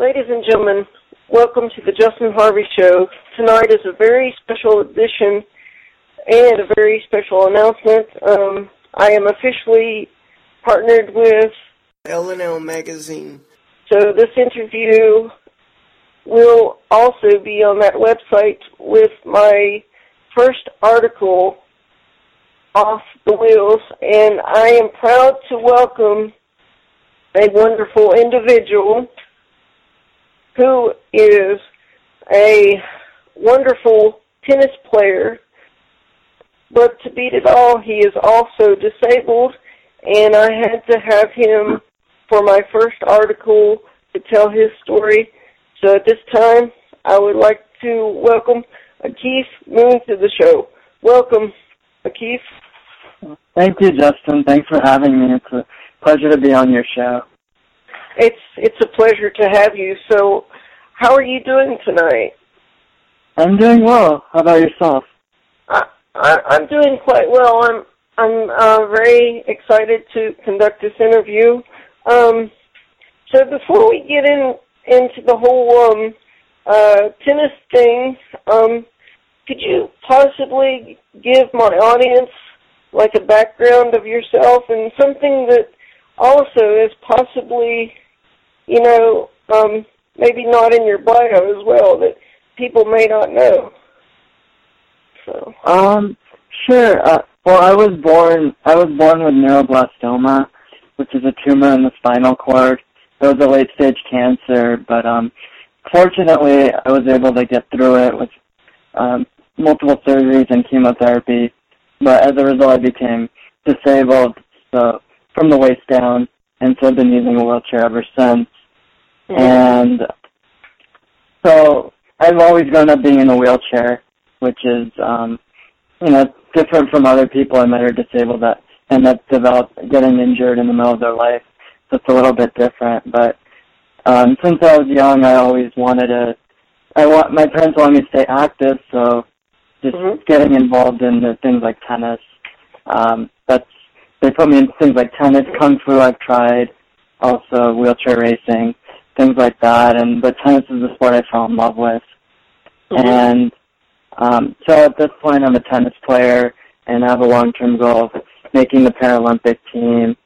Ladies and gentlemen, welcome to the Justin Harvey Show. Tonight is a very special edition and a very special announcement. Um, I am officially partnered with L&L Magazine. So this interview will also be on that website with my first article off the wheels, and I am proud to welcome a wonderful individual who is a wonderful tennis player, but to beat it all, he is also disabled, and I had to have him for my first article to tell his story. So at this time, I would like to welcome Atif Moon to the show. Welcome, Akeef. Thank you, Justin. Thanks for having me. It's a pleasure to be on your show. It's it's a pleasure to have you. So, how are you doing tonight? I'm doing well. How about yourself? I, I I'm doing quite well. I'm I'm uh, very excited to conduct this interview. Um, so before we get in into the whole um, uh, tennis thing, um, could you possibly give my audience like a background of yourself and something that also is possibly, you know, um, maybe not in your bio as well that people may not know. So. Um, sure. Uh, well, I was born. I was born with neuroblastoma, which is a tumor in the spinal cord. It was a late stage cancer, but um, fortunately, I was able to get through it with um, multiple surgeries and chemotherapy. But as a result, I became disabled so from the waist down, and so I've been using a wheelchair ever since. And so I've always grown up being in a wheelchair, which is, um, you know, different from other people I met are disabled that and that develop getting injured in the middle of their life. So it's a little bit different. But um, since I was young, I always wanted to. I want my parents wanted me to stay active, so just mm-hmm. getting involved in the things like tennis. Um, that's they put me in things like tennis, kung fu. I've tried, also wheelchair racing, things like that. And but tennis is the sport I fell in love with. Mm-hmm. And um, so at this point, I'm a tennis player, and I have a long-term goal of making the Paralympic team.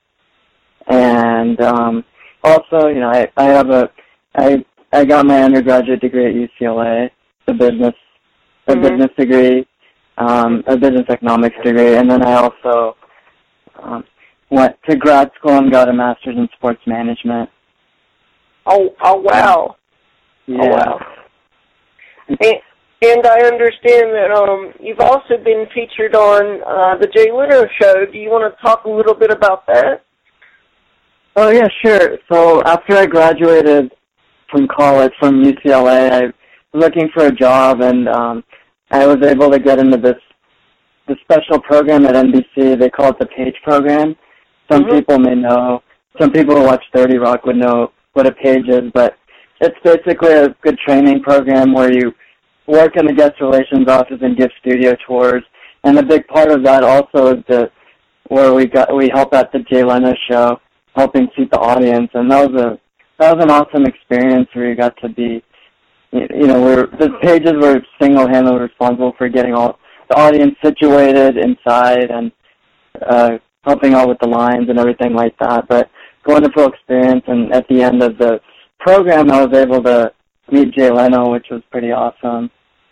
And um, also, you know, I, I have a I I got my undergraduate degree at UCLA, the business a mm-hmm. business degree, um, a business economics degree, and then I also um, went to grad school and got a master's in sports management. Oh, oh wow! Yeah. Oh wow! And, and I understand that um, you've also been featured on uh, the Jay Leno show. Do you want to talk a little bit about that? Oh yeah, sure. So after I graduated from college from UCLA, I was looking for a job, and um, I was able to get into this the special program at NBC. They call it the Page Program. Some mm-hmm. people may know. Some people who watch 30 Rock would know what a page is, but it's basically a good training program where you work in the guest relations office and give studio tours. And a big part of that also is the where we got we help at the Jay Leno show, helping seat the audience, and that was a that was an awesome experience where you got to be, you know, we're the pages were single-handedly responsible for getting all the audience situated inside and uh, helping out with the lines and everything like that. But wonderful experience, and at the end of the program, I was able to meet Jay Leno, which was pretty awesome.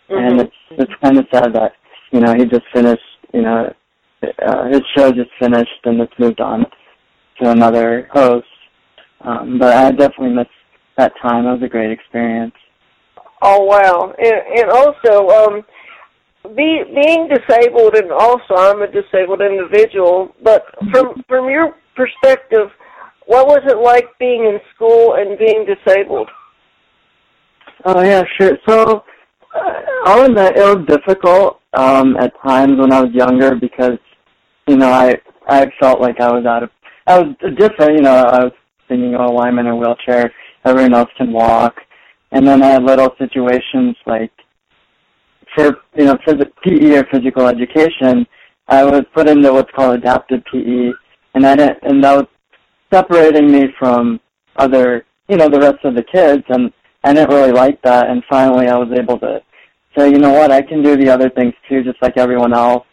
Mm-hmm. And it's it's kind of sad that you know he just finished, you know, uh, his show just finished and it's moved on to another host. Um, but I definitely miss that time. It was a great experience. Oh wow! And, and also, um, be, being disabled, and also I'm a disabled individual. But from from your perspective, what was it like being in school and being disabled? Oh yeah, sure. So uh, I'll admit it was difficult um, at times when I was younger because you know I I felt like I was out of I was different. You know I was thinking, oh, why am I in a wheelchair? Everyone else can walk. And then I had little situations like for you know phys- PE or physical education, I was put into what's called adaptive PE, and I didn't, and that was separating me from other you know, the rest of the kids, and I didn't really like that. And finally, I was able to say, you know what, I can do the other things too, just like everyone else.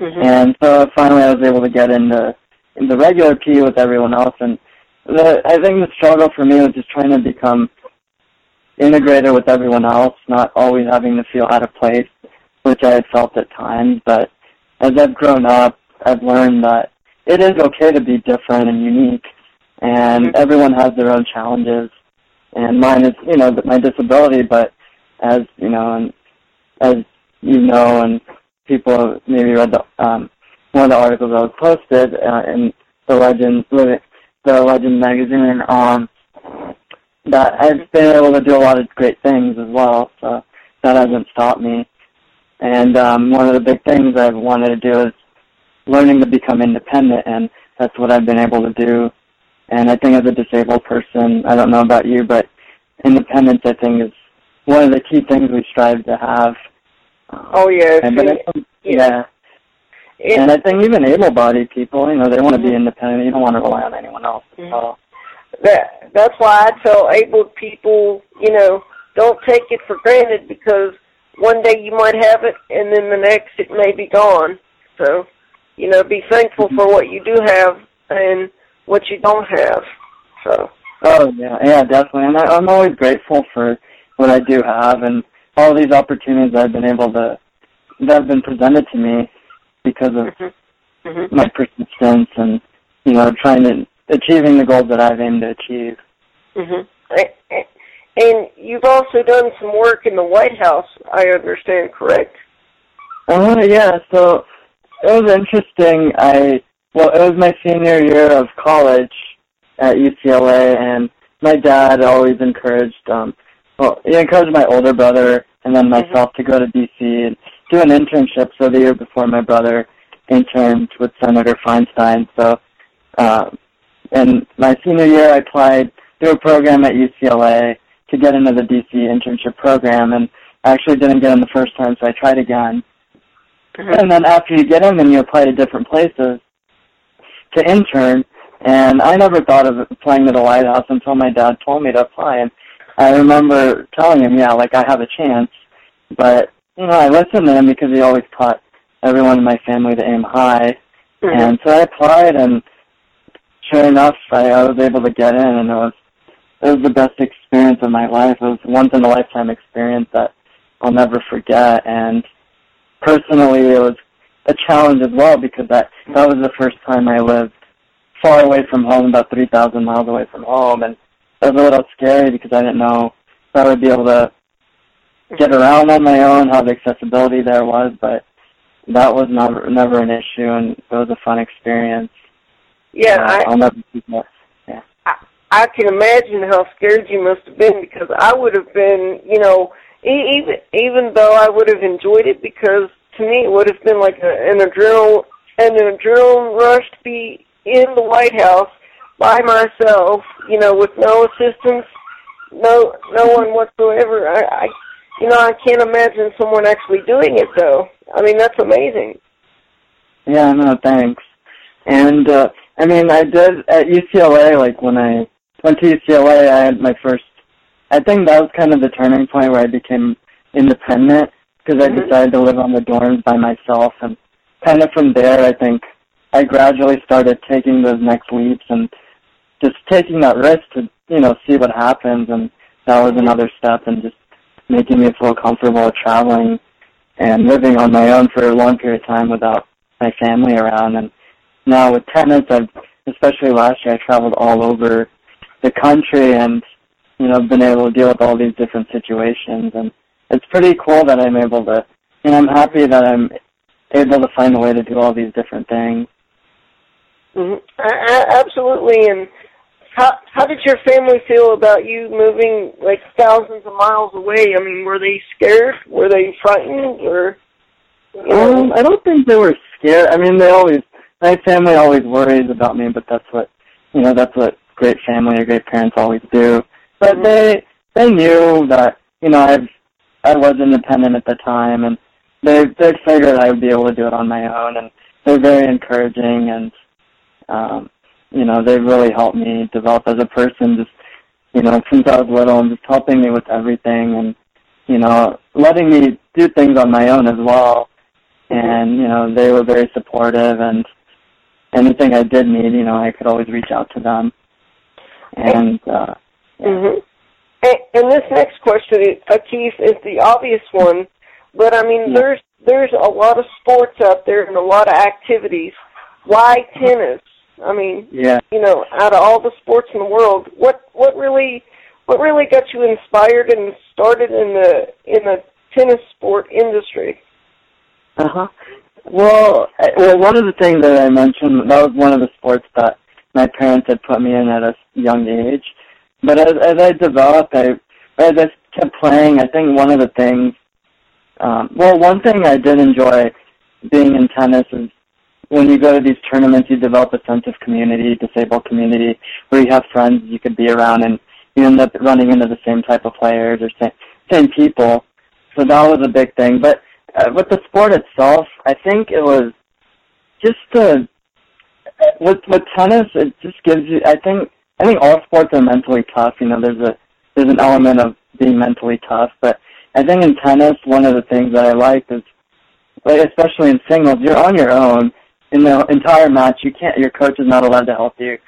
Mm-hmm. And so finally, I was able to get into the regular PE with everyone else. And the, I think the struggle for me was just trying to become integrated with everyone else, not always having to feel out of place, which I had felt at times. But as I've grown up, I've learned that it is okay to be different and unique, and everyone has their own challenges. And mine is, you know, my disability. But as you know, and as you know, and people have maybe read the um, one of the articles I was posted uh, in the Legend, the Legend magazine. Um, that I've been able to do a lot of great things as well, so that hasn't stopped me. And um, one of the big things I've wanted to do is learning to become independent, and that's what I've been able to do. And I think as a disabled person, I don't know about you, but independence I think is one of the key things we strive to have. Oh yeah, And, but I think, yeah. It- And I think even able-bodied people, you know, they want to be independent. You don't want to rely on anyone else. Mhm. So, that that's why I tell able people, you know, don't take it for granted because one day you might have it and then the next it may be gone. So, you know, be thankful for what you do have and what you don't have. So, oh yeah, yeah, definitely. And I, I'm always grateful for what I do have and all these opportunities I've been able to that have been presented to me because of mhm, mhm. my persistence and you know trying to achieving the goals that I've aimed to achieve. Mhm. And you've also done some work in the White House, I understand, correct? Uh, yeah, so it was interesting. I well, it was my senior year of college at UCLA, and my dad always encouraged. um Well, he encouraged my older brother and then myself to go to DC and do an internship. So the year before, my brother interned with Senator Feinstein. So, um, and my senior year, I applied through a program at UCLA to get into the DC internship program, and I actually didn't get in the first time, so I tried again. Mhm. And then after you get in, then you apply to different places to intern. And I never thought of applying to the White House until my dad told me to apply. And I remember telling him, yeah, like I have a chance. But, you know, I listened to him because he always taught everyone in my family to aim high. Mhm. And so I applied, and sure enough, I, I was able to get in, and it was it was the best experience of my life. It was once in a lifetime experience that I'll never forget. And personally, it was a challenge as well because that that was the first time I lived far away from home, about three thousand miles away from home, and it was a little scary because I didn't know if I would be able to get around on my own, how the accessibility there was, but that was never never an issue, and it was a fun experience. yeah, Uh, I, I'll never forget. I can imagine how scared you must have been because I would have been, you know, e- even even though I would have enjoyed it because to me it would have been like a, an adrenaline an adrenaline rush to be in the White House by myself, you know, with no assistance, no no one whatsoever. I, I you know, I can't imagine someone actually doing it though. I mean, that's amazing. Yeah, no, thanks. And uh I mean, I did at UCLA. Like when I went to UCLA, I had my first. I think that was kind of the turning point where I became independent because I Mhm. decided to live on the dorms by myself, and kind of from there, I think I gradually started taking those next leaps and just taking that risk to you know see what happens, and that was another step in just making me feel comfortable traveling and living on my own for a long period of time without my family around. And now with tenants, I've especially last year, I traveled all over the country and you know been able to deal with all these different situations. And it's pretty cool that I'm able to. And I'm happy that I'm able to find a way to do all these different things. hmm absolutely. And how how did your family feel about you moving like thousands of miles away? I mean, were they scared? Were they frightened? Or you know? Um, I don't think they were scared. I mean, they always, my family always worries about me, but that's what, you know, that's what great family or great parents always do. But Mhm. they, they knew that, you know, I've, I was independent at the time, and they, they figured I would be able to do it on my own, and they're very encouraging, and, um, you know, they really helped me develop as a person, just you know, since I was little and just helping me with everything and, you know, letting me do things on my own as well. And, you know, they were very supportive and anything I did need, you know, I could always reach out to them. And, uh, yeah. hmm and, and this next question, Keith, is the obvious one, but I mean, yeah. there's there's a lot of sports out there and a lot of activities. Why tennis? I mean, yeah. you know, out of all the sports in the world, what what really what really got you inspired and started in the in the tennis sport industry? Uh huh. Well, well, one of the things that I mentioned that was one of the sports that my parents had put me in at a young age. But as as I developed, I as I kept playing, I think one of the things, um, well, one thing I did enjoy being in tennis is when you go to these tournaments, you develop a sense of community, disabled community, where you have friends you could be around, and you end up running into the same type of players or same same people. So that was a big thing. But uh, with the sport itself, I think it was just the with with tennis. It just gives you. I think I think all sports are mentally tough. You know, there's a there's an element of being mentally tough, but I think in tennis, one of the things that I like is, like especially in singles, you're on your own in the entire match. You can't. Your coach is not allowed to help you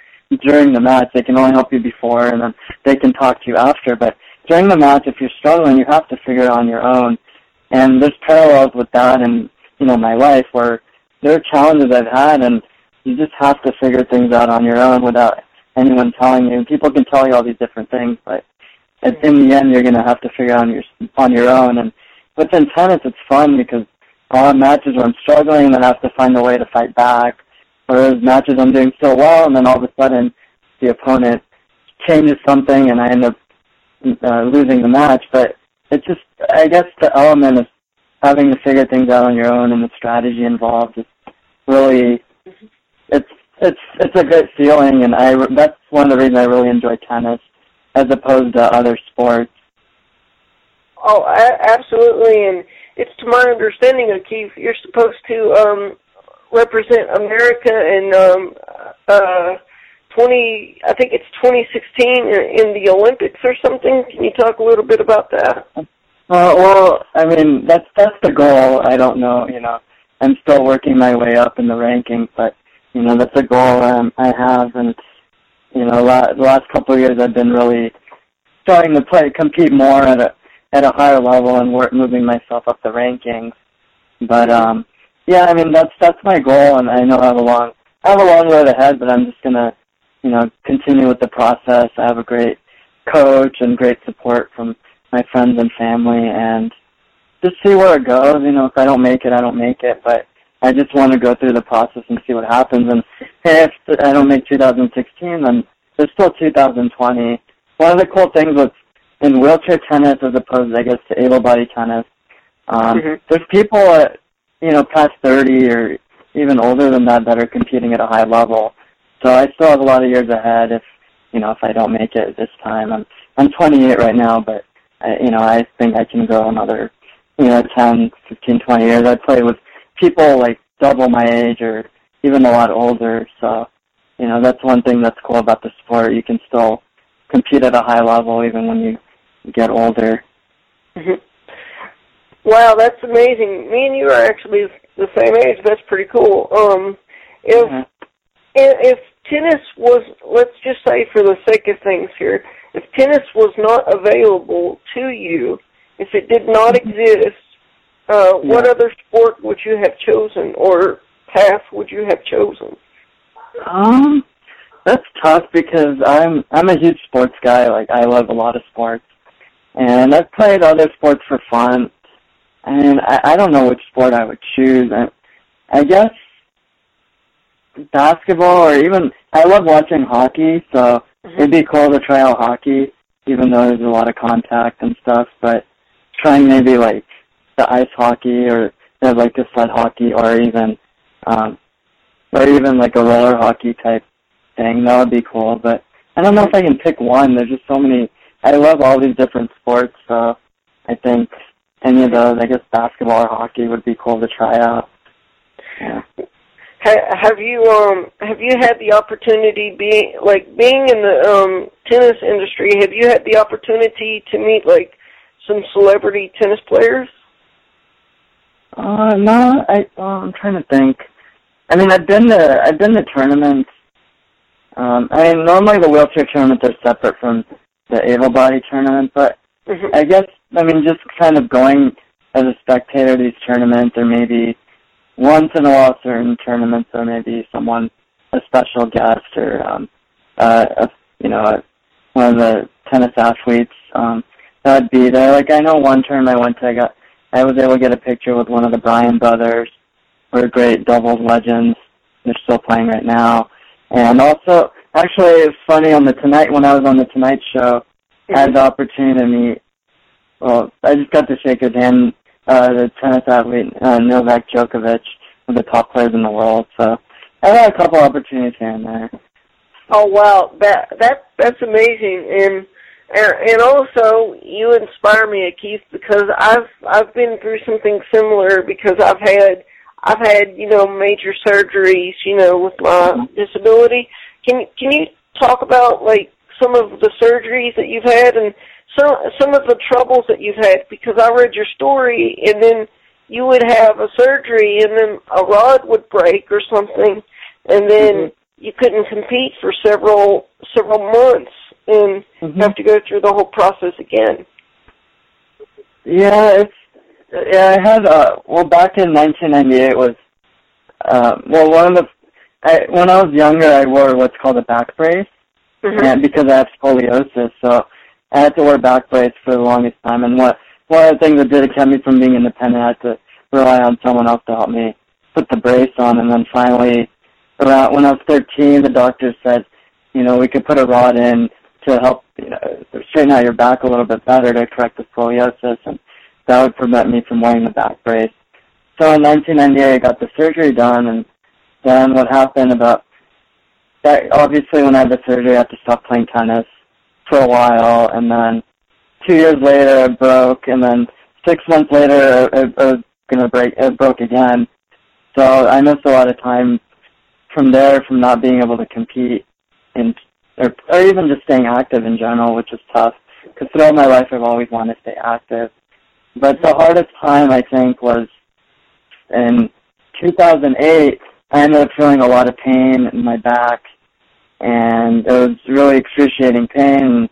during the match. They can only help you before, and then they can talk to you after. But during the match, if you're struggling, you have to figure it on your own. And there's parallels with that in you know my life where there are challenges I've had, and you just have to figure things out on your own without anyone telling you. People can tell you all these different things, but in the end, you're going to have to figure out on your on your own. And within tennis, it's fun because i have matches where I'm struggling, and I have to find a way to fight back. Whereas matches I'm doing so well, and then all of a sudden, the opponent changes something, and I end up uh, losing the match. But it's just, I guess, the element of having to figure things out on your own and the strategy involved is really, it's it's a good feeling, and I that's one of the reasons I really enjoy tennis as opposed to other sports. Oh, a- absolutely, and it's to my understanding, Keith, you're supposed to um, represent America in um, uh, 20, I think it's 2016 in the Olympics or something. Can you talk a little bit about that? Uh, well, I mean, that's that's the goal. I don't know, you know, I'm still working my way up in the rankings, but you know that's a goal um, I have, and you know la- the last couple of years I've been really starting to play compete more at a at a higher level and work moving myself up the rankings. But um, yeah, I mean that's that's my goal, and I know I have a long I have a long road ahead, but I'm just gonna you know continue with the process. I have a great coach and great support from my friends and family, and just see where it goes. You know, if I don't make it, I don't make it, but I just want to go through the process and see what happens. And hey, if I don't make 2016, then there's still 2020. One of the cool things with in wheelchair tennis, as opposed, I guess, to able-bodied tennis, um, mm-hmm. there's people at you know past 30 or even older than that that are competing at a high level. So I still have a lot of years ahead. If you know, if I don't make it this time, I'm I'm 28 right now, but I, you know, I think I can go another you know 10, 15, 20 years. I played with people like double my age or even a lot older. So, you know, that's one thing that's cool about the sport. You can still compete at a high level even when you get older. Mm-hmm. Wow, that's amazing. Me and you are actually the same age. That's pretty cool. Um, if mm-hmm. if tennis was, let's just say for the sake of things here, if tennis was not available to you, if it did not mm-hmm. exist, uh, yeah. What other sport would you have chosen, or path would you have chosen? Um, that's tough because I'm I'm a huge sports guy. Like I love a lot of sports, and I've played other sports for fun. And I, I don't know which sport I would choose. I, I guess basketball, or even I love watching hockey. So mm-hmm. it'd be cool to try out hockey, even though there's a lot of contact and stuff. But trying maybe like the ice hockey or you know, like the sled hockey or even um or even like a roller hockey type thing. That would be cool. But I don't know if I can pick one. There's just so many I love all these different sports, so I think any of those, I guess basketball or hockey would be cool to try out. Yeah. have you um have you had the opportunity being like being in the um tennis industry? Have you had the opportunity to meet like some celebrity tennis players? Uh, no, I well, I'm trying to think. I mean, I've been to I've been to tournaments. Um, I mean, normally the wheelchair tournaments are separate from the able body tournament, but Mm-hmm. I guess I mean just kind of going as a spectator to these tournaments, or maybe once in a while certain tournaments, or maybe someone a special guest, or um, uh, a, you know, a, one of the tennis athletes um, that'd be there. Like I know one tournament I went to, I got I was able to get a picture with one of the Bryan brothers, who are great doubles legends. They're still playing right now, and also actually it's funny on the Tonight when I was on the Tonight Show. I had the opportunity to meet. Well, I just got to shake his hand. Uh, the tennis athlete uh, Novak Djokovic, one of the top players in the world. So I had a couple opportunities here and there. Oh wow, that that that's amazing, and and and also you inspire me, Keith, because I've I've been through something similar because I've had I've had you know major surgeries, you know, with my disability. Can can you talk about like some of the surgeries that you've had and some some of the troubles that you've had? Because I read your story, and then you would have a surgery, and then a rod would break or something, and then Mhm. you couldn't compete for several several months, and Mhm. have to go through the whole process again. Yeah, it's yeah. I had uh well back in 1998 was uh well one of the I when I was younger I wore what's called a back brace Mm-hmm. and because I have scoliosis so I had to wear back brace for the longest time and what one of the things that did it kept me from being independent I had to rely on someone else to help me put the brace on and then finally around when I was 13 the doctor said you know we could put a rod in to help you know straighten out your back a little bit better to correct the scoliosis and that would prevent me from wearing the back brace. So in 1998, I got the surgery done, and then what happened about that? Obviously, when I had the surgery, I had to stop playing tennis for a while, and then two years later, it broke, and then six months later, it, it was gonna break. It broke again. So I missed a lot of time from there, from not being able to compete, and or, or even just staying active in general, which is tough. Because throughout my life, I've always wanted to stay active. But the hardest time I think was in 2008. I ended up feeling a lot of pain in my back, and it was really excruciating pain.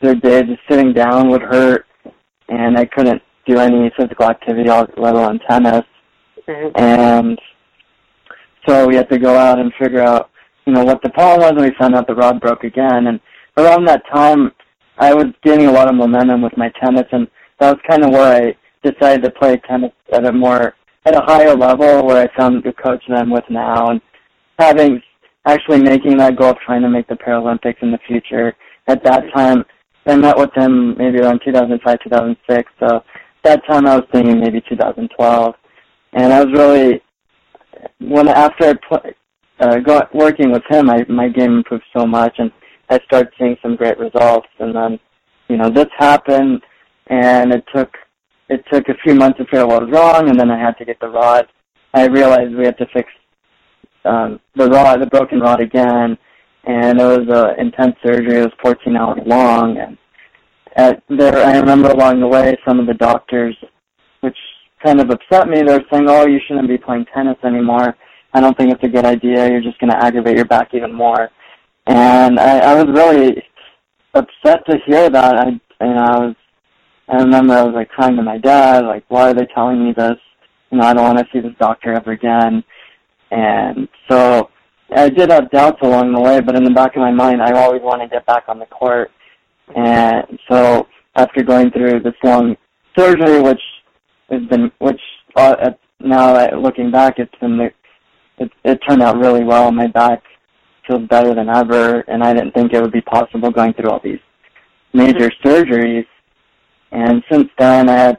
The day just sitting down would hurt, and I couldn't do any physical activity, let alone tennis. Mm-hmm. And so we had to go out and figure out, you know, what the problem was, and we found out the rod broke again. And around that time, I was gaining a lot of momentum with my tennis, and that was kind of where I decided to play tennis at a more at a higher level, where I found the coach that I'm with now, and having actually making that goal of trying to make the Paralympics in the future. At that time, I met with him maybe around 2005, 2006. So that time I was thinking maybe 2012, and I was really when after I put, uh, got working with him, I my game improved so much, and I started seeing some great results. And then, you know, this happened, and it took it took a few months to figure out what was wrong, and then I had to get the rod. I realized we had to fix um, the rod, the broken rod again, and it was a intense surgery. It was 14 hours long, and at there, I remember along the way, some of the doctors, which kind of upset me. They were saying, "Oh, you shouldn't be playing tennis anymore. I don't think it's a good idea. You're just going to aggravate your back even more." And I, I was really upset to hear that. I, you know, I was, I remember I was like crying to my dad, like, "Why are they telling me this? You know, I don't want to see this doctor ever again." And so I did have doubts along the way, but in the back of my mind, I always want to get back on the court. And so after going through this long surgery, which has been, which uh, now looking back, it's been, it, it turned out really well. My back feels better than ever, and I didn't think it would be possible going through all these major mm-hmm. surgeries. And since then, I had,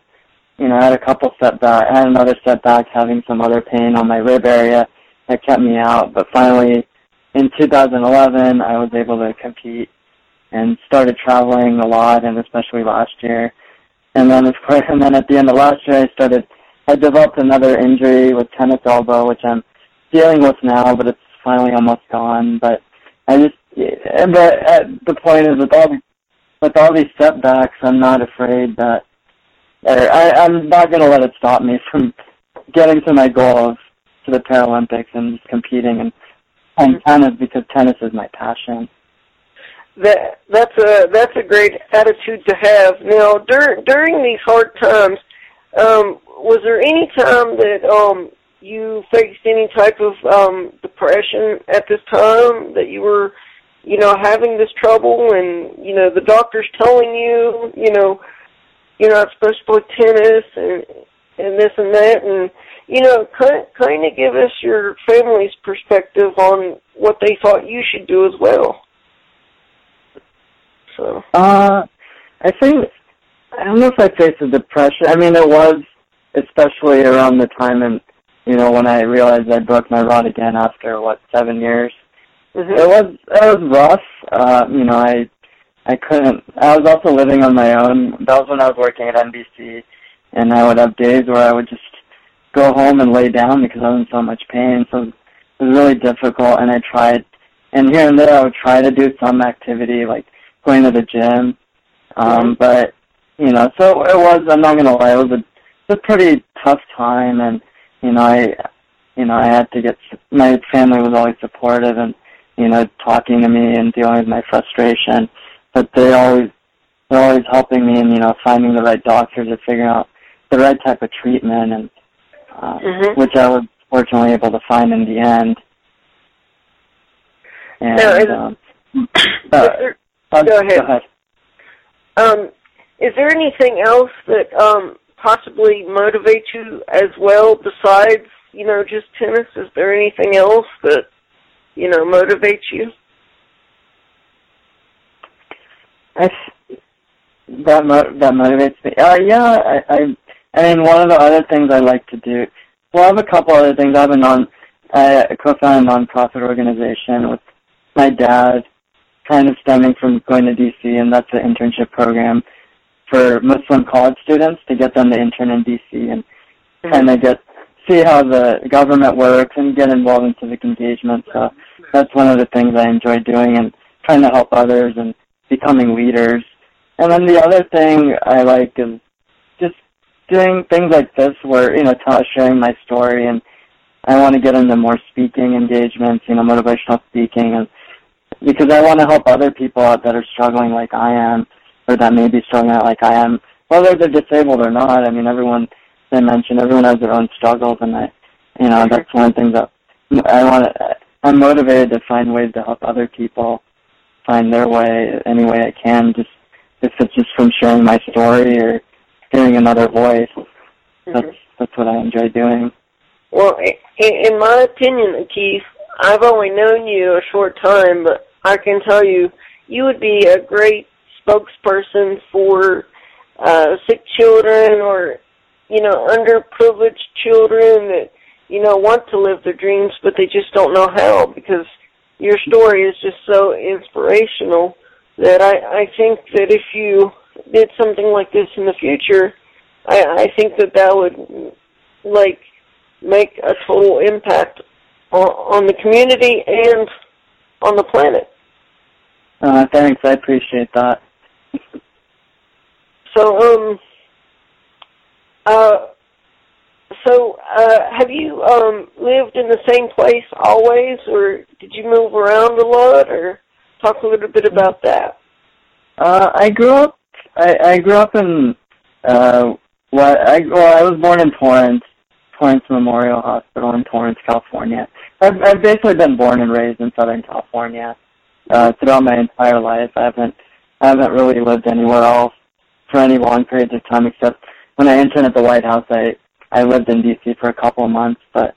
you know, I had a couple setbacks. I had another setback having some other pain on my rib area that kept me out. But finally, in 2011, I was able to compete and started traveling a lot, and especially last year. And then, of course, and then at the end of last year, I started. I developed another injury with tennis elbow, which I'm dealing with now, but it's finally almost gone. But I just, but uh, the point is with all with all these setbacks, I'm not afraid that, or I, I'm not going to let it stop me from getting to my goal of to the Paralympics and competing and playing tennis because tennis is my passion. That that's a that's a great attitude to have. Now, during during these hard times, um, was there any time that um, you faced any type of um, depression at this time that you were, you know, having this trouble, and you know the doctor's telling you, you know, you're not supposed to play tennis and and this and that, and you know, kind kind of give us your family's perspective on what they thought you should do as well. So. Uh, I think I don't know if I faced a depression. I mean, it was especially around the time and you know when I realized I broke my rod again after what seven years. Mm-hmm. It was it was rough. Uh, you know, I I couldn't. I was also living on my own. That was when I was working at NBC, and I would have days where I would just go home and lay down because I was in so much pain. So it was really difficult, and I tried. And here and there, I would try to do some activity like going to the gym. Um, mm-hmm. But you know, so it was. I'm not gonna lie. It was a, it was a pretty tough time, and you know, I, you know, I had to get. My family was always supportive, and you know, talking to me and dealing with my frustration. But they always, they're always helping me, and you know, finding the right doctors and figuring out the right type of treatment, and uh, mm-hmm. which I was fortunately able to find in the end. And, now, is, um, uh, there, go ahead. Go ahead. Um, is there anything else that um, possibly motivates you as well besides, you know, just tennis? Is there anything else that, you know, motivates you? That mo- that motivates me. Uh, yeah, I, I, mean, one of the other things I like to do. Well, I have a couple other things. I have a non, I co-founded a nonprofit organization with my dad, kind of stemming from going to DC, and that's an internship program for Muslim college students to get them to intern in DC and mm-hmm. kind of get see how the government works and get involved in civic engagement. So that's one of the things I enjoy doing and trying to help others and becoming leaders. And then the other thing I like is just doing things like this where, you know, tell, sharing my story and I want to get into more speaking engagements, you know, motivational speaking and because I want to help other people out that are struggling like I am or that may be struggling out like I am, whether they're disabled or not. I mean, everyone, they mentioned, everyone has their own struggles, and I, you know, that's one thing that I want to, I'm motivated to find ways to help other people find their way any way I can, just if it's just from sharing my story or hearing another voice. That's, mm-hmm. that's what I enjoy doing. Well, in my opinion, Keith, I've only known you a short time, but I can tell you, you would be a great spokesperson for uh, sick children or, you know, underprivileged children that, you know, want to live their dreams, but they just don't know how because your story is just so inspirational that I, I think that if you did something like this in the future, I, I think that that would, like, make a total impact on, the community and on the planet. Uh, thanks, I appreciate that. So, um, uh, so uh, have you um lived in the same place always, or did you move around a lot, or talk a little bit about that? Uh, I grew up. I, I grew up in. Uh, what I well, I was born in Torrance, Torrance Memorial Hospital in Torrance, California. I've, I've basically been born and raised in Southern California uh, throughout my entire life. I haven't I haven't really lived anywhere else for any long periods of time except when I interned at the White House. I I lived in D.C. for a couple of months, but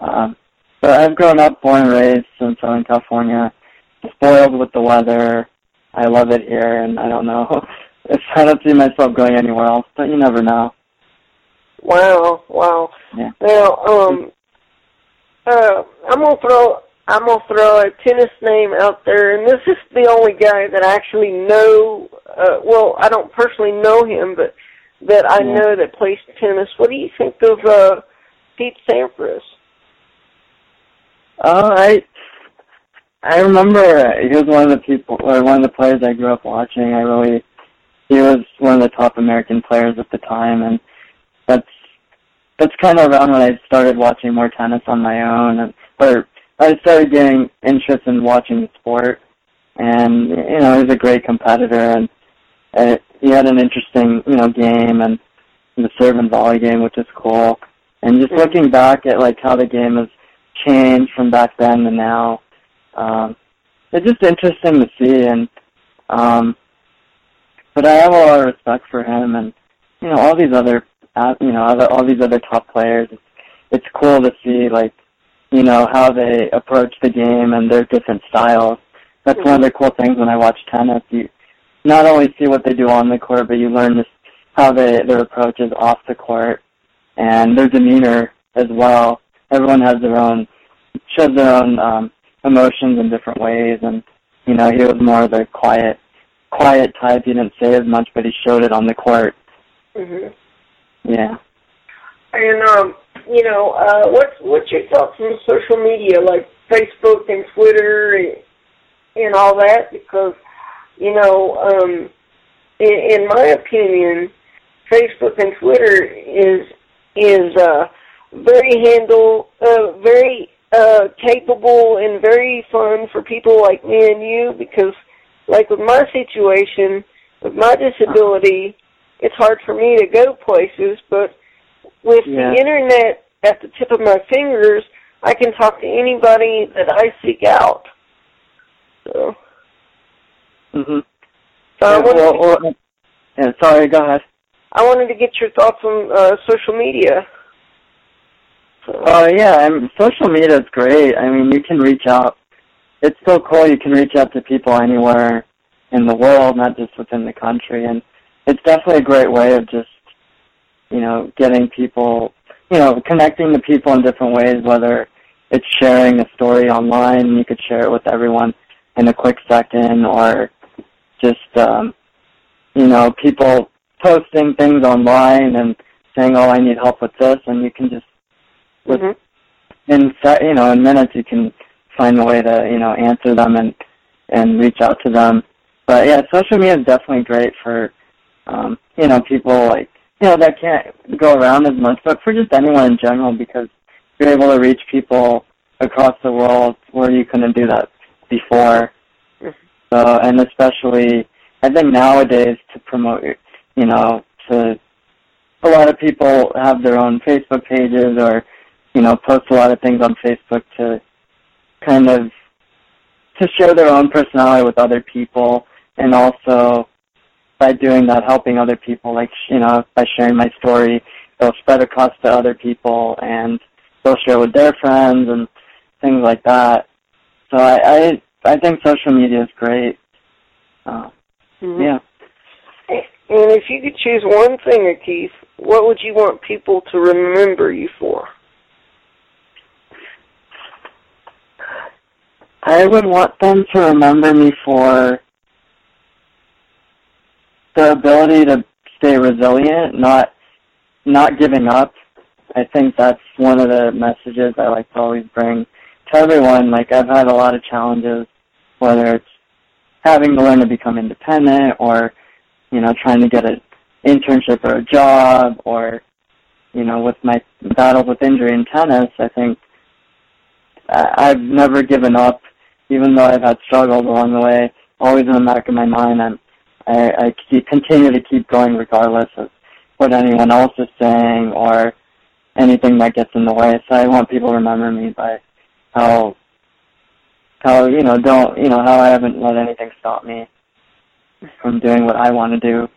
um, but I've grown up, born and raised in Southern California, spoiled with the weather. I love it here, and I don't know if I don't see myself going anywhere else, but you never know. Wow, wow. Yeah. Now, um, uh, I'm gonna throw I'm gonna throw a tennis name out there, and this is the only guy that I actually know. Uh, well, I don't personally know him, but that I yeah. know that plays tennis. What do you think of uh, Pete Sampras? Uh, I I remember he was one of the people or one of the players I grew up watching. I really he was one of the top American players at the time, and that's that's kind of around when I started watching more tennis on my own, and or I started getting interest in watching the sport. And you know, he was a great competitor, and, and he had an interesting you know game and the serve and volley game, which is cool. And just looking back at like how the game has changed from back then to now, um, it's just interesting to see. And um, but I have a lot of respect for him and you know all these other uh, you know all these other top players. It's, it's cool to see like you know how they approach the game and their different styles. That's one of the cool things when I watch tennis. You not only see what they do on the court, but you learn this how they their approach is off the court and their demeanor as well. Everyone has their own shows their own um, emotions in different ways, and you know he was more of the quiet, quiet type. He didn't say as much, but he showed it on the court. Mhm. Yeah. And um, you know, uh, what's what's your thoughts on social media like Facebook and Twitter and, and all that? Because you know, um, in, in my opinion, Facebook and Twitter is is uh, very handle uh, very uh, capable and very fun for people like me and you because, like with my situation, with my disability, it's hard for me to go places, but with Yeah. the internet at the tip of my fingers, I can talk to anybody that I seek out. So, Mhm. so I Yeah, wanted well, to, well, yeah. Sorry. Go ahead. I wanted to get your thoughts on uh, social media. So, Oh yeah, and social media is great. I mean, you can reach out. It's so cool. You can reach out to people anywhere in the world, not just within the country. And it's definitely a great way of just, you know, getting people, you know, connecting to people in different ways. Whether it's sharing a story online, you could share it with everyone in a quick second, or just, um, you know, people posting things online and saying, "Oh, I need help with this," and you can just with mhm. in you know in minutes you can find a way to you know answer them and and reach out to them. But yeah, social media is definitely great for um, you know people like you know that can't go around as much, but for just anyone in general because you're able to reach people across the world where you couldn't do that before. Mhm. So and especially I think nowadays to promote you know to a lot of people have their own Facebook pages or you know, post a lot of things on Facebook to kind of to share their own personality with other people and also by doing that helping other people like you know by sharing my story they'll spread across to other people and they'll share with their friends and things like that so i i, I think social media is great uh, Mhm. yeah And if you could choose one thing, Keith, what would you want people to remember you for? I would want them to remember me for the ability to stay resilient, not not giving up. I think that's one of the messages I like to always bring to everyone. Like I've had a lot of challenges, whether it's having to learn to become independent or, you know, trying to get an internship or a job or, you know, with my battles with injury in tennis, I think I've never given up, even though I've had struggles along the way. Always in the back of my mind, I'm, I, I keep, continue to keep going regardless of what anyone else is saying or anything that gets in the way. So I want people to remember me by how, how you know, don't you know how I haven't let anything stop me from doing what I want to do.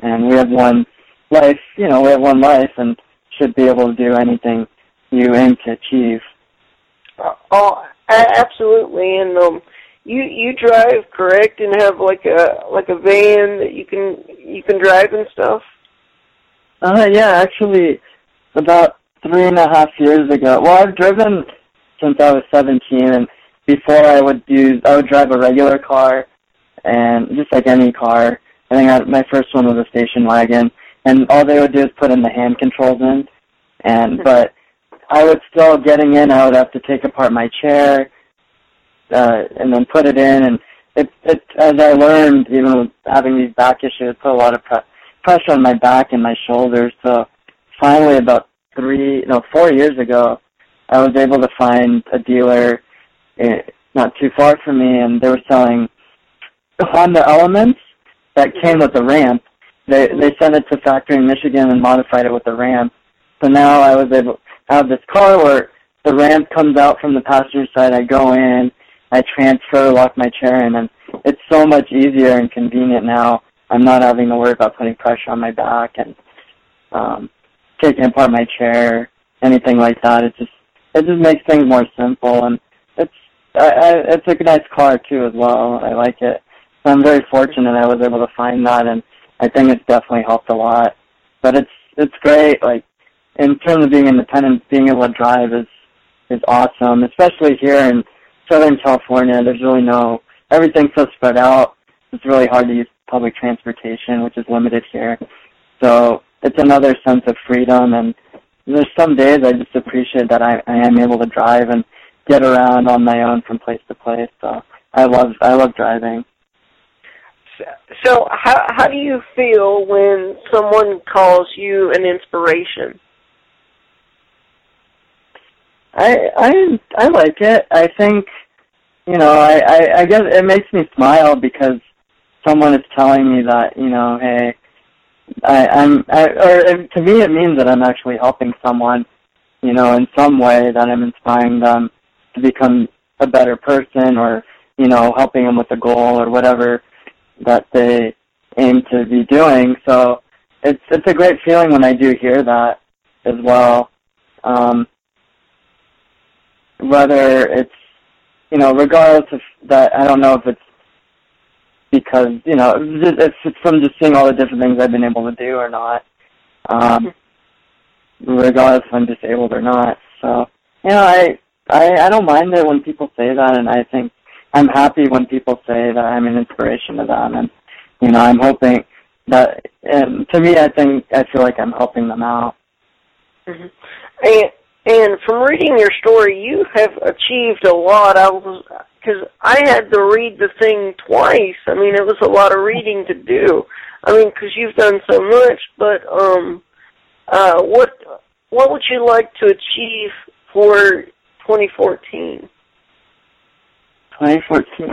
And we have one life, you know, we have one life, and should be able to do anything you aim to achieve. Oh, absolutely. And um, you you drive correct and have like a like a van that you can you can drive and stuff. Uh, yeah, actually, about three and a half years ago. Well, I've driven since I was 17, and before I would use, I would drive a regular car, and just like any car. I think I, my first one was a station wagon, and all they would do is put in the hand controls in, and but I would still getting in. I would have to take apart my chair, uh, and then put it in. And it, it as I learned, even with having these back issues, it put a lot of pre- pressure on my back and my shoulders. So finally, about three, no, four years ago, I was able to find a dealer eh, not too far from me, and they were selling Honda Elements that came with a ramp. They they sent it to factory in Michigan and modified it with a ramp. So now I was able to have this car where the ramp comes out from the passenger side. I go in, I transfer, lock my chair in, and it's so much easier and convenient now. I'm not having to worry about putting pressure on my back and um, taking apart my chair, anything like that. It just it just makes things more simple, and it's I, I, it's a nice car too as well. I like it. So I'm very fortunate I was able to find that, and I think it's definitely helped a lot. But it's it's great. Like in terms of being independent, being able to drive is is awesome, especially here in Southern California. There's really no everything's so spread out. It's really hard to use public transportation, which is limited here. So it's another sense of freedom and there's some days I just appreciate that I, I am able to drive and get around on my own from place to place. So I love I love driving. So how how do you feel when someone calls you an inspiration? I I I like it. I think you know I, I I guess it makes me smile because someone is telling me that you know hey I, I'm I, or to me it means that I'm actually helping someone you know in some way that I'm inspiring them to become a better person or you know helping them with a goal or whatever that they aim to be doing. So it's it's a great feeling when I do hear that as well. Um, whether it's you know, regardless of that, I don't know if it's because you know if it's from just seeing all the different things I've been able to do or not. Um, regardless if I'm disabled or not. So you know, I I I don't mind it when people say that, and I think I'm happy when people say that I'm an inspiration to them, and you know, I'm hoping that. And to me, I think I feel like I'm helping them out. Mm-hmm. And and from reading your story, you have achieved a lot. I was because I had to read the thing twice. I mean, it was a lot of reading to do. I mean, because you've done so much. But um, uh, what what would you like to achieve for 2014? 2014.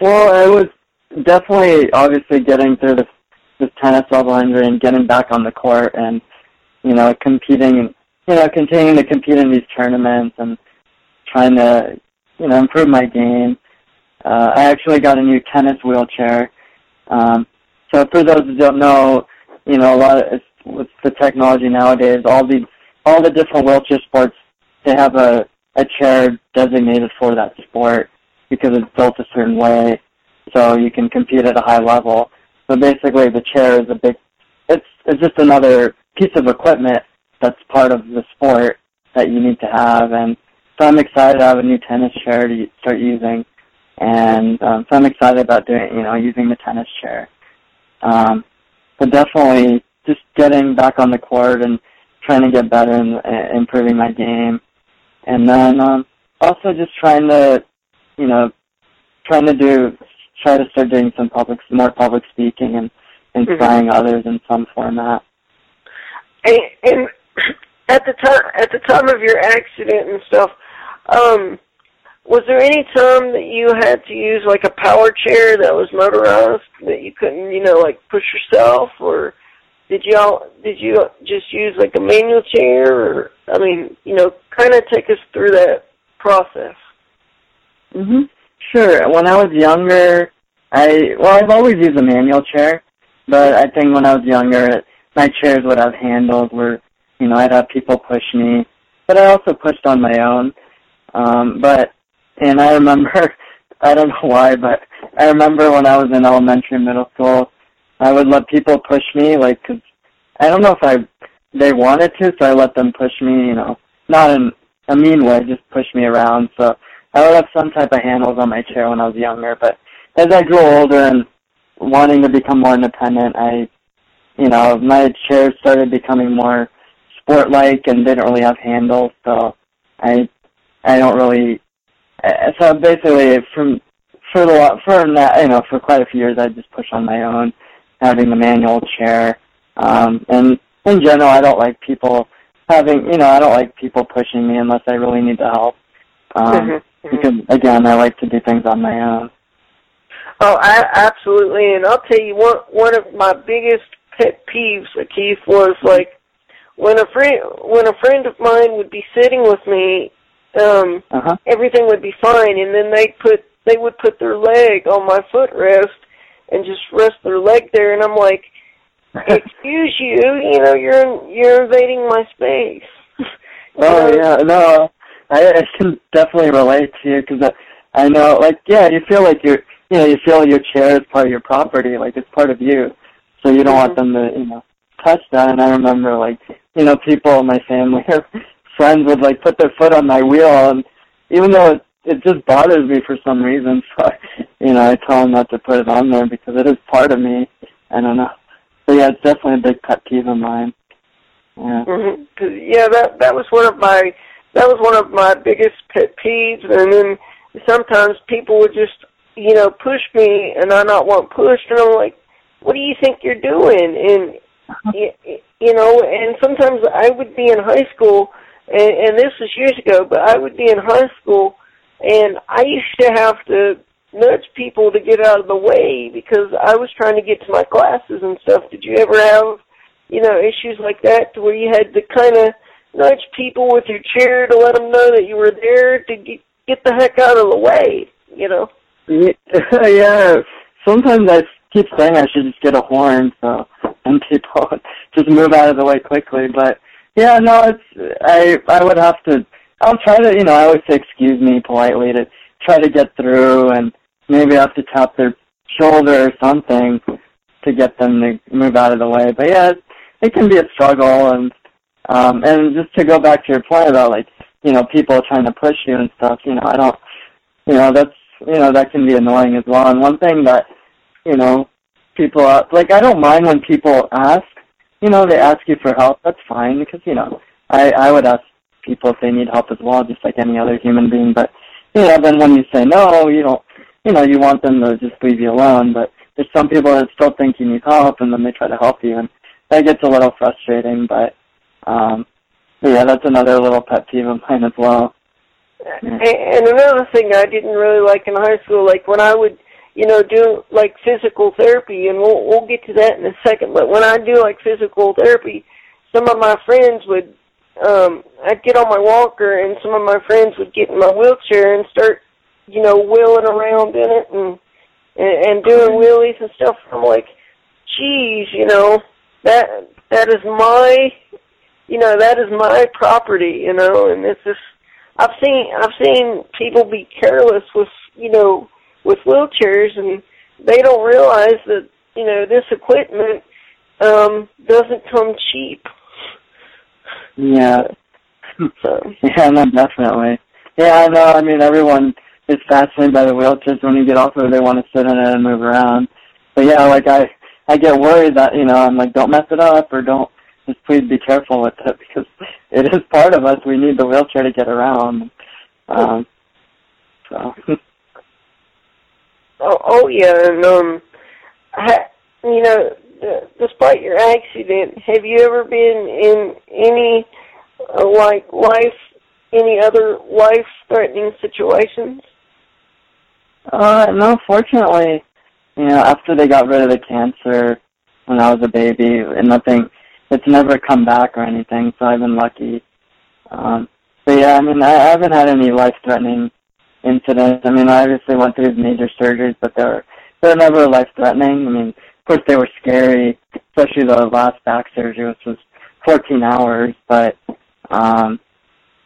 Well, I was definitely obviously getting through this, this tennis elbow injury and getting back on the court and you know competing, you know continuing to compete in these tournaments and trying to you know improve my game. Uh, I actually got a new tennis wheelchair. Um, so for those who don't know, you know a lot of with the technology nowadays, all the all the different wheelchair sports they have a a chair designated for that sport because it's built a certain way so you can compete at a high level. So basically the chair is a big, it's, it's just another piece of equipment that's part of the sport that you need to have. And so I'm excited to have a new tennis chair to start using. And um, so I'm excited about doing, you know, using the tennis chair. Um, but definitely just getting back on the court and trying to get better and uh, improving my game. And then um, also just trying to you know, trying to do, try to start doing some public, more public speaking and inspiring mm-hmm. others in some format. And, and at the time, at the time of your accident and stuff, um, was there any time that you had to use like a power chair that was motorized that you couldn't, you know, like push yourself, or did y'all did you just use like a manual chair, or I mean, you know, kind of take us through that process? Mhm. Sure. When I was younger, I well, I've always used a manual chair, but I think when I was younger, my chairs would have handles where you know I'd have people push me, but I also pushed on my own. Um, but and I remember, I don't know why, but I remember when I was in elementary middle school, I would let people push me, like, cause I don't know if I they wanted to, so I let them push me, you know, not in a mean way, just push me around. So I would have some type of handles on my chair when I was younger, but as I grew older and wanting to become more independent, I, you know, my chairs started becoming more sport like and didn't really have handles, so I I don't really. So basically, from for the for that you know for quite a few years, I just push on my own, having the manual chair, um, and in general, I don't like people having you know I don't like people pushing me unless I really need the help. Um, mm-hmm. mm-hmm. Because again, I like to do things on my own. Oh, I, absolutely. And I'll tell you one one of my biggest pet peeves, Atif, was like when a friend when a friend of mine would be sitting with me, um, uh-huh. everything would be fine, and then they put they would put their leg on my footrest and just rest their leg there, and I'm like, excuse you, you know, you're you're invading my space. oh know? yeah, no, I, I can definitely relate to you because I, I know, like, yeah, you feel like you're you know, you feel your chair is part of your property, like it's part of you. So you don't mm-hmm. want them to, you know, touch that. And I remember like, you know, people in my family or friends would like put their foot on my wheel and even though it, it just bothers me for some reason, so you know, I tell them not to put it on there because it is part of me. I don't know. So yeah, it's definitely a big pet peeve of mine. Yeah. Mm-hmm. Yeah, that that was one of my that was one of my biggest pet peeves, and then sometimes people would just you know, push me and I not want pushed, and I'm like, what do you think you're doing? And you, you know, and sometimes I would be in high school, and, and this was years ago, but I would be in high school, and I used to have to nudge people to get out of the way because I was trying to get to my classes and stuff. Did you ever have, you know, issues like that to where you had to kind of nudge people with your chair to let them know that you were there to get, get the heck out of the way, you know? Yeah, sometimes I keep saying I should just get a horn so and people just move out of the way quickly. But yeah, no, it's I I would have to. I'll try to you know I always say excuse me politely to try to get through, and maybe I have to tap their shoulder or something to get them to move out of the way. But yeah, it, it can be a struggle, and um and just to go back to your point about like you know people trying to push you and stuff. You know I don't. You know that's you know that can be annoying as well. And one thing that you know people are, like I don't mind when people ask, you know, they ask you for help. That's fine because you know I I would ask people if they need help as well, just like any other human being. But you know, then when you say no, you don't, you know, you want them to just leave you alone. But there's some people that still think you need help, and then they try to help you, and that gets a little frustrating. But um, yeah, that's another little pet peeve of mine as well. And another thing I didn't really like in high school, like when I would, you know, do like physical therapy, and we'll we'll get to that in a second. But when I do like physical therapy, some of my friends would, um, I'd get on my walker, and some of my friends would get in my wheelchair and start, you know, wheeling around in it and and, and doing wheelies and stuff. I'm like, geez, you know, that that is my, you know, that is my property, you know, and it's just I've seen I've seen people be careless with you know with wheelchairs and they don't realize that you know this equipment um doesn't come cheap. Yeah. So. Yeah, no, definitely. Yeah, I know. I mean, everyone is fascinated by the wheelchairs. When you get off of it, they want to sit in it and move around. But yeah, like I, I get worried that you know I'm like, don't mess it up or don't just please be careful with it because it is part of us. We need the wheelchair to get around. Um, so. oh, oh yeah, and um, ha, you know, despite your accident, have you ever been in any uh, like life, any other life-threatening situations? Uh, no, fortunately, you know, after they got rid of the cancer when I was a baby, and nothing it's never come back or anything, so I've been lucky. Um, but yeah, I mean, I, I haven't had any life-threatening incidents. I mean, I obviously went through major surgeries, but they were they're never life-threatening. I mean, of course they were scary, especially the last back surgery, which was 14 hours. But um,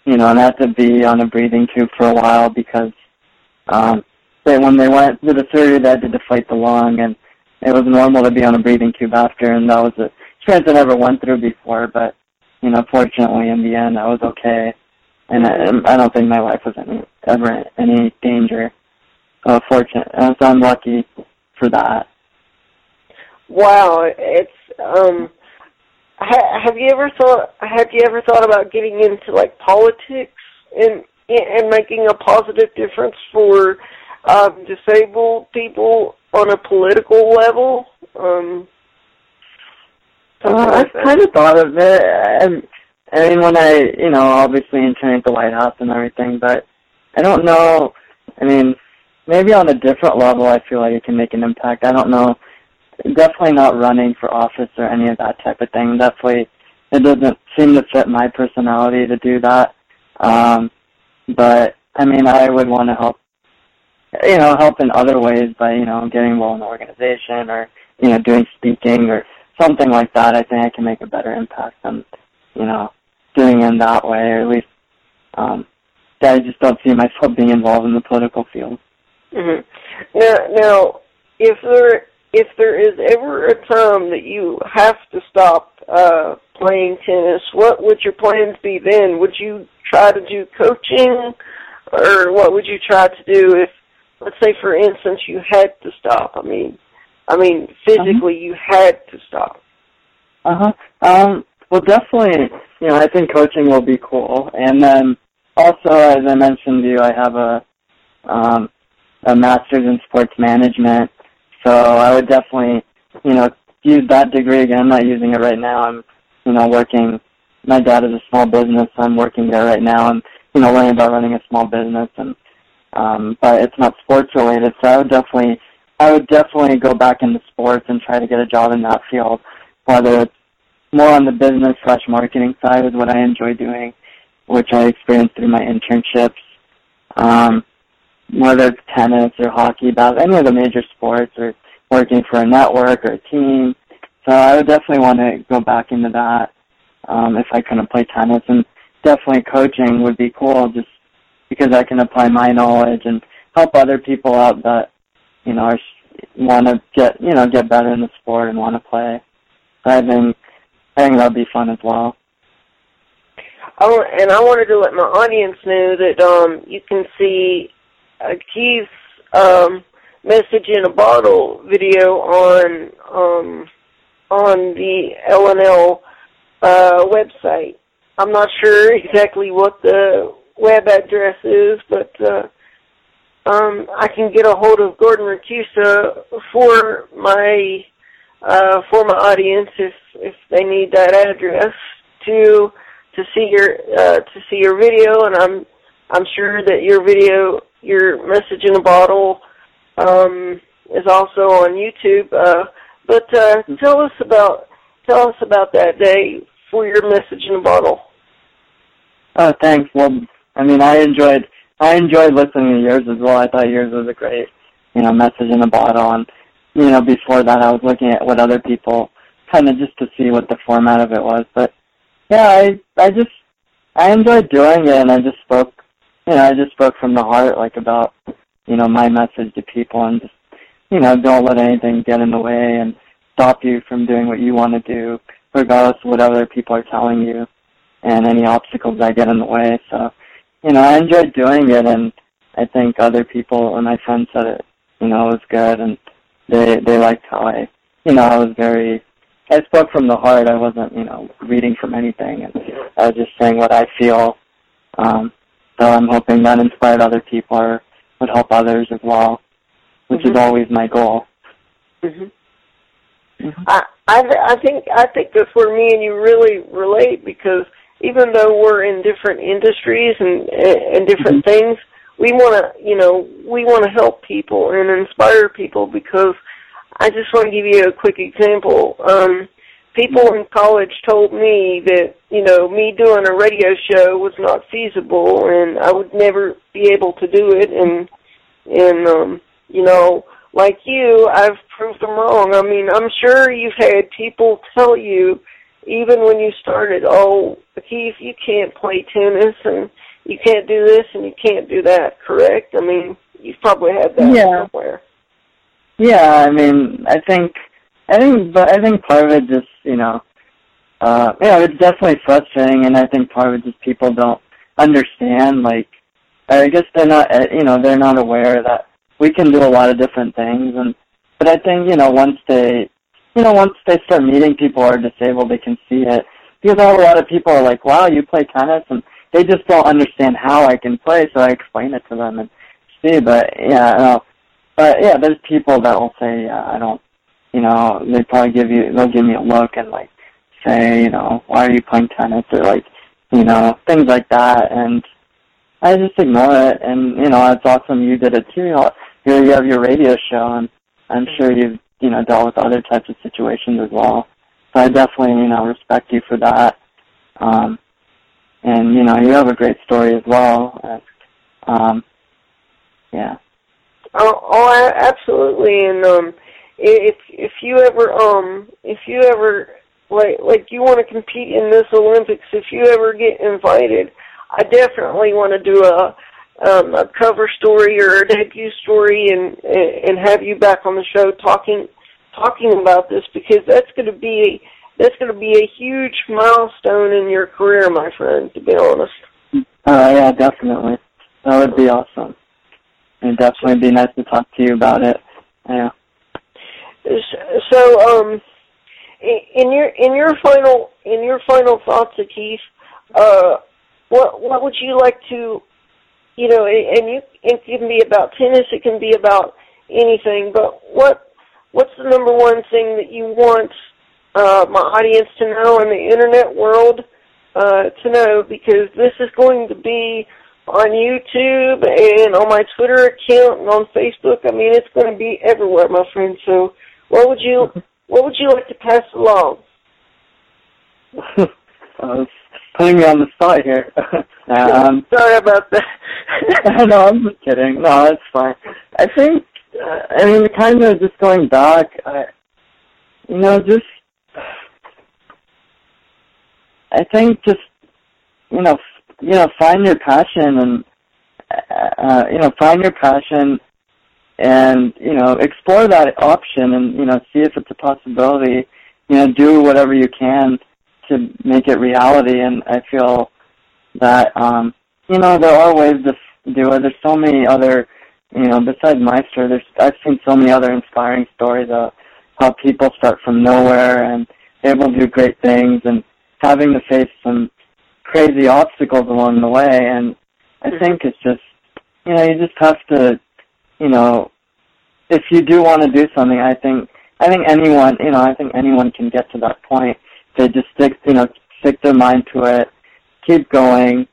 you know, and I had to be on a breathing tube for a while because um, they, when they went to the surgery, they had to deflate the lung, and it was normal to be on a breathing tube after, and that was a experience I never went through before, but you know, fortunately in the end I was okay, and I, I don't think my life was any ever in any danger. So fortunate, so I'm lucky for that. Wow, it's um, ha, have you ever thought have you ever thought about getting into like politics and and making a positive difference for um, disabled people on a political level? Um, uh, I've kind of thought of it. I, I mean, when I, you know, obviously entering the White House and everything, but I don't know. I mean, maybe on a different level, I feel like it can make an impact. I don't know. Definitely not running for office or any of that type of thing. Definitely, it doesn't seem to fit my personality to do that. Um, but I mean, I would want to help, you know, help in other ways by you know getting involved in an organization or you know doing speaking or something like that. I think I can make a better impact than you know doing it in that way, or at least um, I just don't see myself being involved in the political field. Mm-hmm. Now, now, if there if there is ever a time that you have to stop uh, playing tennis, what would your plans be then? Would you try to do coaching, or what would you try to do if, let's say, for instance, you had to stop? I mean, I mean, physically, uh-huh. you had to stop. Uh huh. Um. Well, definitely. You know, I think coaching will be cool, and then also, as I mentioned to you, I have a um a master's in sports management. So I would definitely, you know, use that degree again. I'm not using it right now. I'm, you know, working. My dad is a small business. So I'm working there right now, and you know, learning about running a small business. And um, but it's not sports related. So I would definitely, I would definitely go back into sports and try to get a job in that field, whether it's more on the business slash marketing side is what I enjoy doing, which I experienced through my internships. Um, whether it's tennis or hockey, about any of the major sports or working for a network or a team. So I would definitely want to go back into that um, if I couldn't play tennis. And definitely coaching would be cool just because I can apply my knowledge and help other people out that, you know, are, want to get, you know, get better in the sport and want to play. So I think, I think that would be fun as well. Oh, and I wanted to let my audience know that um, you can see uh, Atif's um, message in a bottle video on um, on the LNL uh, website. I'm not sure exactly what the web address is, but uh, um, I can get a hold of Gordon Racusa for my uh, for my audience if if they need that address to to see your uh, to see your video, and I'm I'm sure that your video your message in a bottle um, is also on YouTube. Uh, but uh, tell us about tell us about that day for your message in a bottle. Oh, thanks. Well, I mean, I enjoyed I enjoyed listening to yours as well. I thought yours was a great, you know, message in a bottle. And you know, before that, I was looking at what other people kind of just to see what the format of it was. But yeah, I I just I enjoyed doing it, and I just spoke you know, I just spoke from the heart, like about, you know, my message to people and just, you know, don't let anything get in the way and stop you from doing what you want to do, regardless of what other people are telling you and any obstacles that get in the way. So, you know, I enjoyed doing it and I think other people and my friends said it, you know, it was good and they, they liked how I, you know, I was very, I spoke from the heart. I wasn't, you know, reading from anything and I was just saying what I feel. Um, so I'm hoping that inspired other people or would help others as well, which mm-hmm. is always my goal. Mm-hmm. Mm-hmm. I I I think I think that's where me and you really relate because even though we're in different industries and and different mm-hmm. things, we want to you know we want to help people and inspire people because I just want to give you a quick example. Um, people in college told me that you know me doing a radio show was not feasible and I would never be able to do it and and um you know like you I've proved them wrong. I mean, I'm sure you've had people tell you even when you started, "Oh, Atif, you can't play tennis and you can't do this and you can't do that." Correct? I mean, you've probably had that yeah. somewhere. Yeah, I mean, I think I think, but I think part of it just, you know, uh, yeah, it's definitely frustrating, and I think part of it just people don't understand. Like, I guess they're not, uh, you know, they're not aware that we can do a lot of different things, and but I think, you know, once they you know, once they start meeting people who are disabled, they can see it. Because a lot of people are like, wow, you play tennis, and they just don't understand how I can play, so I explain it to them and see. But yeah, no, but yeah, there's people that will say, yeah, I don't, you know, they probably give you, they'll give me a look and like say, you know, why are you playing tennis or like, you know, things like that, and I just ignore it. And you know, it's awesome you did it too. Know, you have your radio show, and I'm sure you've you know dealt with other types of situations as well. So I definitely you know respect you for that. Um, and you know, you have a great story as well. Um, yeah. Oh, oh, absolutely. And um, if if you ever um, if you ever like like you want to compete in this Olympics, if you ever get invited, I definitely want to do a um, a cover story or a debut story and and have you back on the show talking talking about this because that's going to be that's going to be a huge milestone in your career, my friend. To be honest. Uh, yeah, definitely. That would be awesome. It'd definitely be nice to talk to you about it. Yeah. So, um, in your in your final in your final thoughts, Atif, uh, what what would you like to, you know, and you it can be about tennis, it can be about anything, but what what's the number one thing that you want uh, my audience to know and the internet world uh, to know because this is going to be on YouTube and on my Twitter account and on Facebook. I mean, it's going to be everywhere, my friend. So, what would you what would you like to pass along? uh, putting me on the spot here. um, Sorry about that. no, I'm just kidding. No, it's fine. I think, uh, I mean, kind of just going back, I, you know, just, I think just, you know, you know, find your passion and, uh, you know, find your passion and, you know, explore that option and, you know, see if it's a possibility. You know, do whatever you can to make it reality. And I feel that, um, you know, there are ways to do it. There's so many other, you know, besides Meister, there's, I've seen so many other inspiring stories of how people start from nowhere and able to do great things and having to face some crazy obstacles along the way. And I mm-hmm. think it's just, you know, you just have to, you know, if you do want to do something, I think, I think anyone, you know, I think anyone can get to that point they just stick, you know, stick their mind to it, keep going.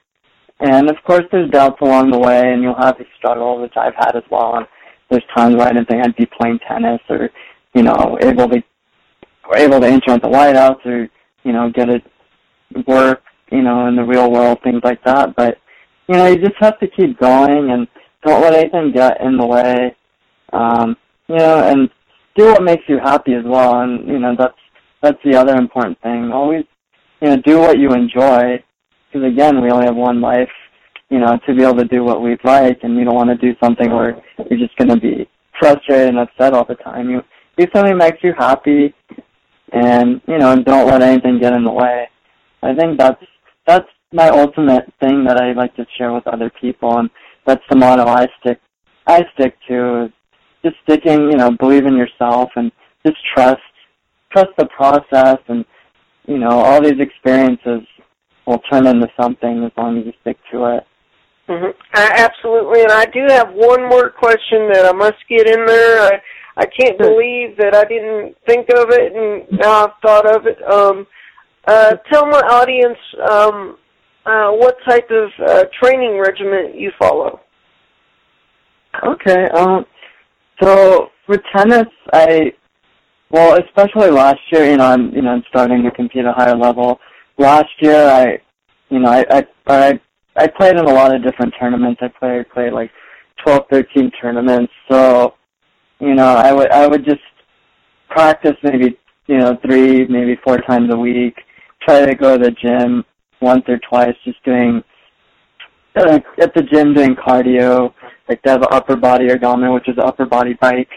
And of course, there's doubts along the way, and you'll have these struggles, which I've had as well. And there's times where I didn't think I'd be playing tennis, or you know, able to, or able to enter at the White House, or you know, get it work, you know, in the real world, things like that. But you know, you just have to keep going, and don't let anything get in the way. Um, you know, and do what makes you happy as well. And you know, that's that's the other important thing. Always, you know, do what you enjoy, because again, we only have one life. You know, to be able to do what we'd like, and you don't want to do something where you're just going to be frustrated and upset all the time. You do something that makes you happy, and you know, and don't let anything get in the way. I think that's that's my ultimate thing that I like to share with other people, and that's the motto I stick I stick to is just sticking, you know, believe in yourself and just trust trust the process and you know all these experiences will turn into something as long as you stick to it. Mm-hmm. absolutely and i do have one more question that i must get in there. I i can't believe that i didn't think of it and now i've thought of it. Um uh tell my audience um uh what type of uh training regimen you follow okay um so for tennis i well, especially last year, you know, I'm you know I'm starting to compete at a higher level. Last year, I, you know, I I I, I played in a lot of different tournaments. I played played like 12, 13 tournaments. So, you know, I would I would just practice maybe you know three, maybe four times a week. Try to go to the gym once or twice, just doing uh, at the gym doing cardio. Like they have an upper body ergometer, which is an upper body bike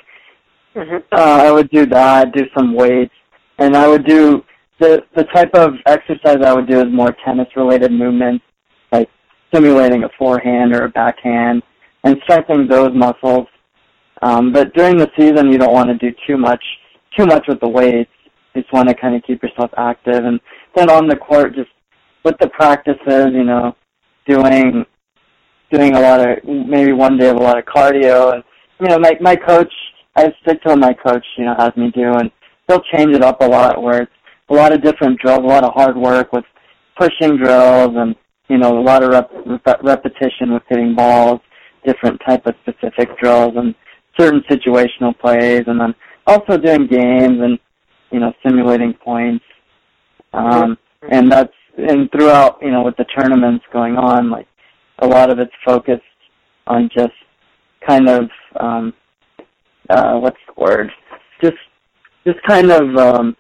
Mm-hmm. Uh, I would do that, do some weights, and I would do the the type of exercise I would do is more tennis related movements, like simulating a forehand or a backhand, and strengthening those muscles. Um, but during the season, you don't want to do too much too much with the weights. you just want to kind of keep yourself active. And then on the court, just with the practices, you know, doing doing a lot of maybe one day of a lot of cardio, and you know, my my coach, I stick to what my coach, you know, has me do, and he'll change it up a lot where it's a lot of different drills, a lot of hard work with pushing drills, and you know, a lot of rep, rep, repetition with hitting balls, different type of specific drills, and certain situational plays, and then also doing games and you know simulating points. Um, and that's and throughout you know with the tournaments going on, like a lot of it's focused on just kind of um, uh, what's the word? Just just kind of um,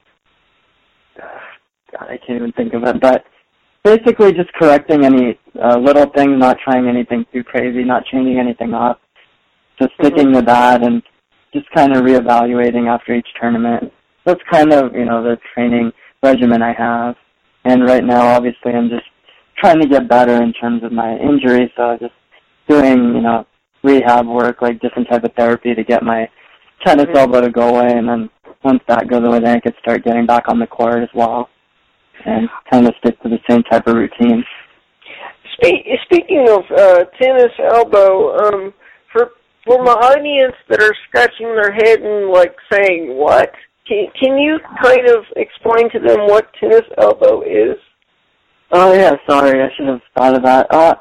God, I can't even think of it, but basically just correcting any uh, little things, not trying anything too crazy, not changing anything up, just sticking mm-hmm. to that and just kind of reevaluating after each tournament. That's kind of, you know, the training regimen I have. And right now, obviously, I'm just trying to get better in terms of my injury, so I'm just doing, you know, rehab work, like different type of therapy to get my tennis mm-hmm. elbow to go away, and then once that goes away, then I could start getting back on the court as well, and kind of stick to the same type of routine. Speaking of uh, tennis elbow, um, for for my audience that are scratching their head and like saying, "What?" Can can you kind of explain to them what tennis elbow is? Oh yeah, sorry, I should have thought of that. Uh,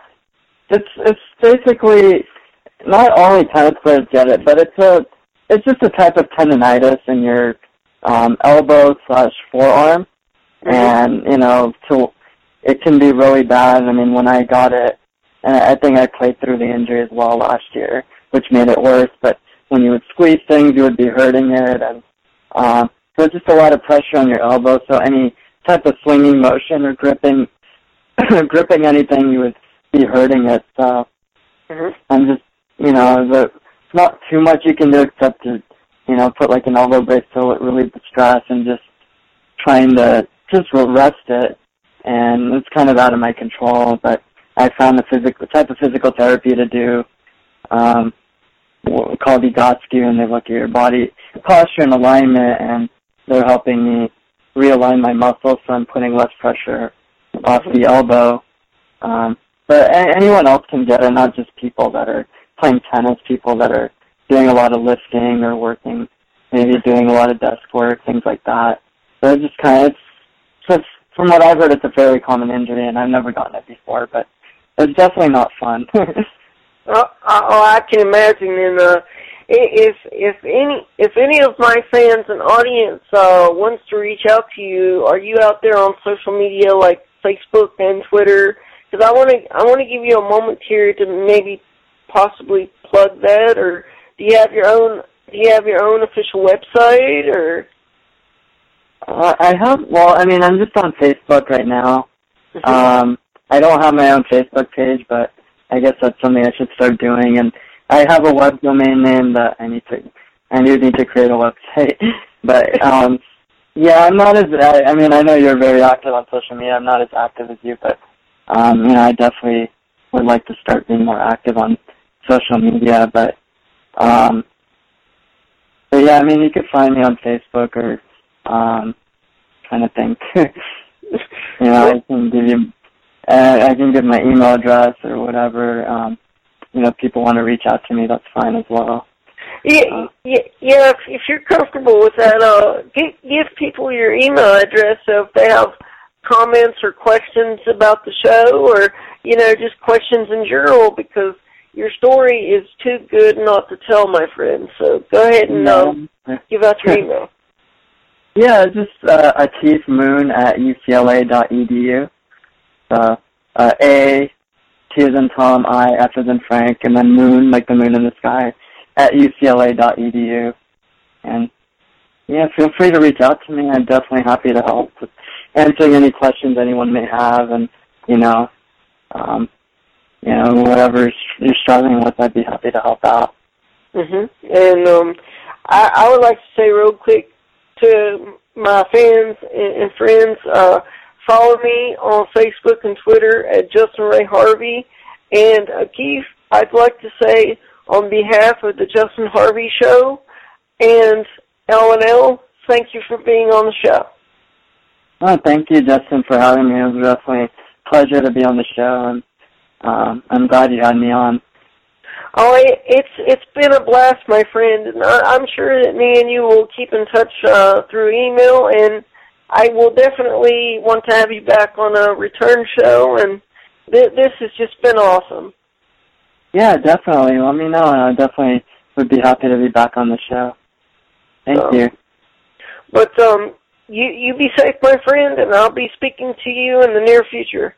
it's it's basically not only tennis players get it, but it's a it's just a type of tendonitis in your um, elbow slash forearm, mm-hmm. and you know, to it can be really bad. I mean, when I got it, and I think I played through the injury as well last year, which made it worse. But when you would squeeze things, you would be hurting it, and um, so just a lot of pressure on your elbow. So any type of swinging motion or gripping gripping anything, you would be hurting it. So mm-hmm. I'm just, you know, the, it's not too much you can do except to, you know, put like an elbow brace to relieve the stress and just trying to just rest it. And it's kind of out of my control, but I found the physical type of physical therapy to do um, called Egoscue, and they look at your body posture and alignment, and they're helping me realign my muscles, so I'm putting less pressure off the elbow. Um, but anyone else can get it, not just people that are playing tennis, people that are doing a lot of lifting or working, maybe doing a lot of desk work, things like that. So it's just kind of, it's, just, from what I've heard, it's a fairly common injury, and I've never gotten it before, but it's definitely not fun. oh, oh, I can imagine. And uh, if if any if any of my fans and audience uh, wants to reach out to you, are you out there on social media like Facebook and Twitter? Because I want to I want to give you a moment here to maybe possibly plug that, or do you have your own do you have your own official website or? Uh, I have. Well, I mean, I'm just on Facebook right now. Mm-hmm. Um, I don't have my own Facebook page, but I guess that's something I should start doing. And I have a web domain name that I need to. I do need to create a website, but um, yeah, I'm not as. I, I mean, I know you're very active on social media. I'm not as active as you, but um, you know, I definitely would like to start being more active on social media. But um, but yeah, I mean, you could find me on Facebook or um, trying to think. you know, I can give you. Uh, I can give my email address or whatever. Um, you know, if people want to reach out to me, that's fine as well. Yeah, uh, yeah, yeah. If, if you're comfortable with that, uh, give, give people your email address so if they have comments or questions about the show, or you know, just questions in general, because your story is too good not to tell, my friend. So go ahead and um, give out your email. Yeah, just uh, Atif Moon at ucla.edu. Uh, uh, A, T as in Tom, I, F as in Frank, and then Moon, like the moon in the sky, at ucla.edu. And yeah, feel free to reach out to me. I'm definitely happy to help with answering any questions anyone may have, and you know, um, you know, whatever you're struggling with, I'd be happy to help out. Mhm. And um, I, I would like to say real quick to my fans and, and friends, uh, follow me on Facebook and Twitter at Justin Ray Harvey. And uh, Atif, I'd like to say on behalf of the Justin Harvey Show and L&L, thank you for being on the show. Oh, thank you, Justin, for having me. It was definitely a pleasure to be on the show, and um, I'm glad you had me on. Oh, it, it's it's been a blast, my friend, and I, I'm sure that me and you will keep in touch uh, through email, and I will definitely want to have you back on a return show. And th- this has just been awesome. Yeah, definitely. Let me know, and I definitely would be happy to be back on the show. Thank So- you. But um, you you be safe, my friend, and I'll be speaking to you in the near future.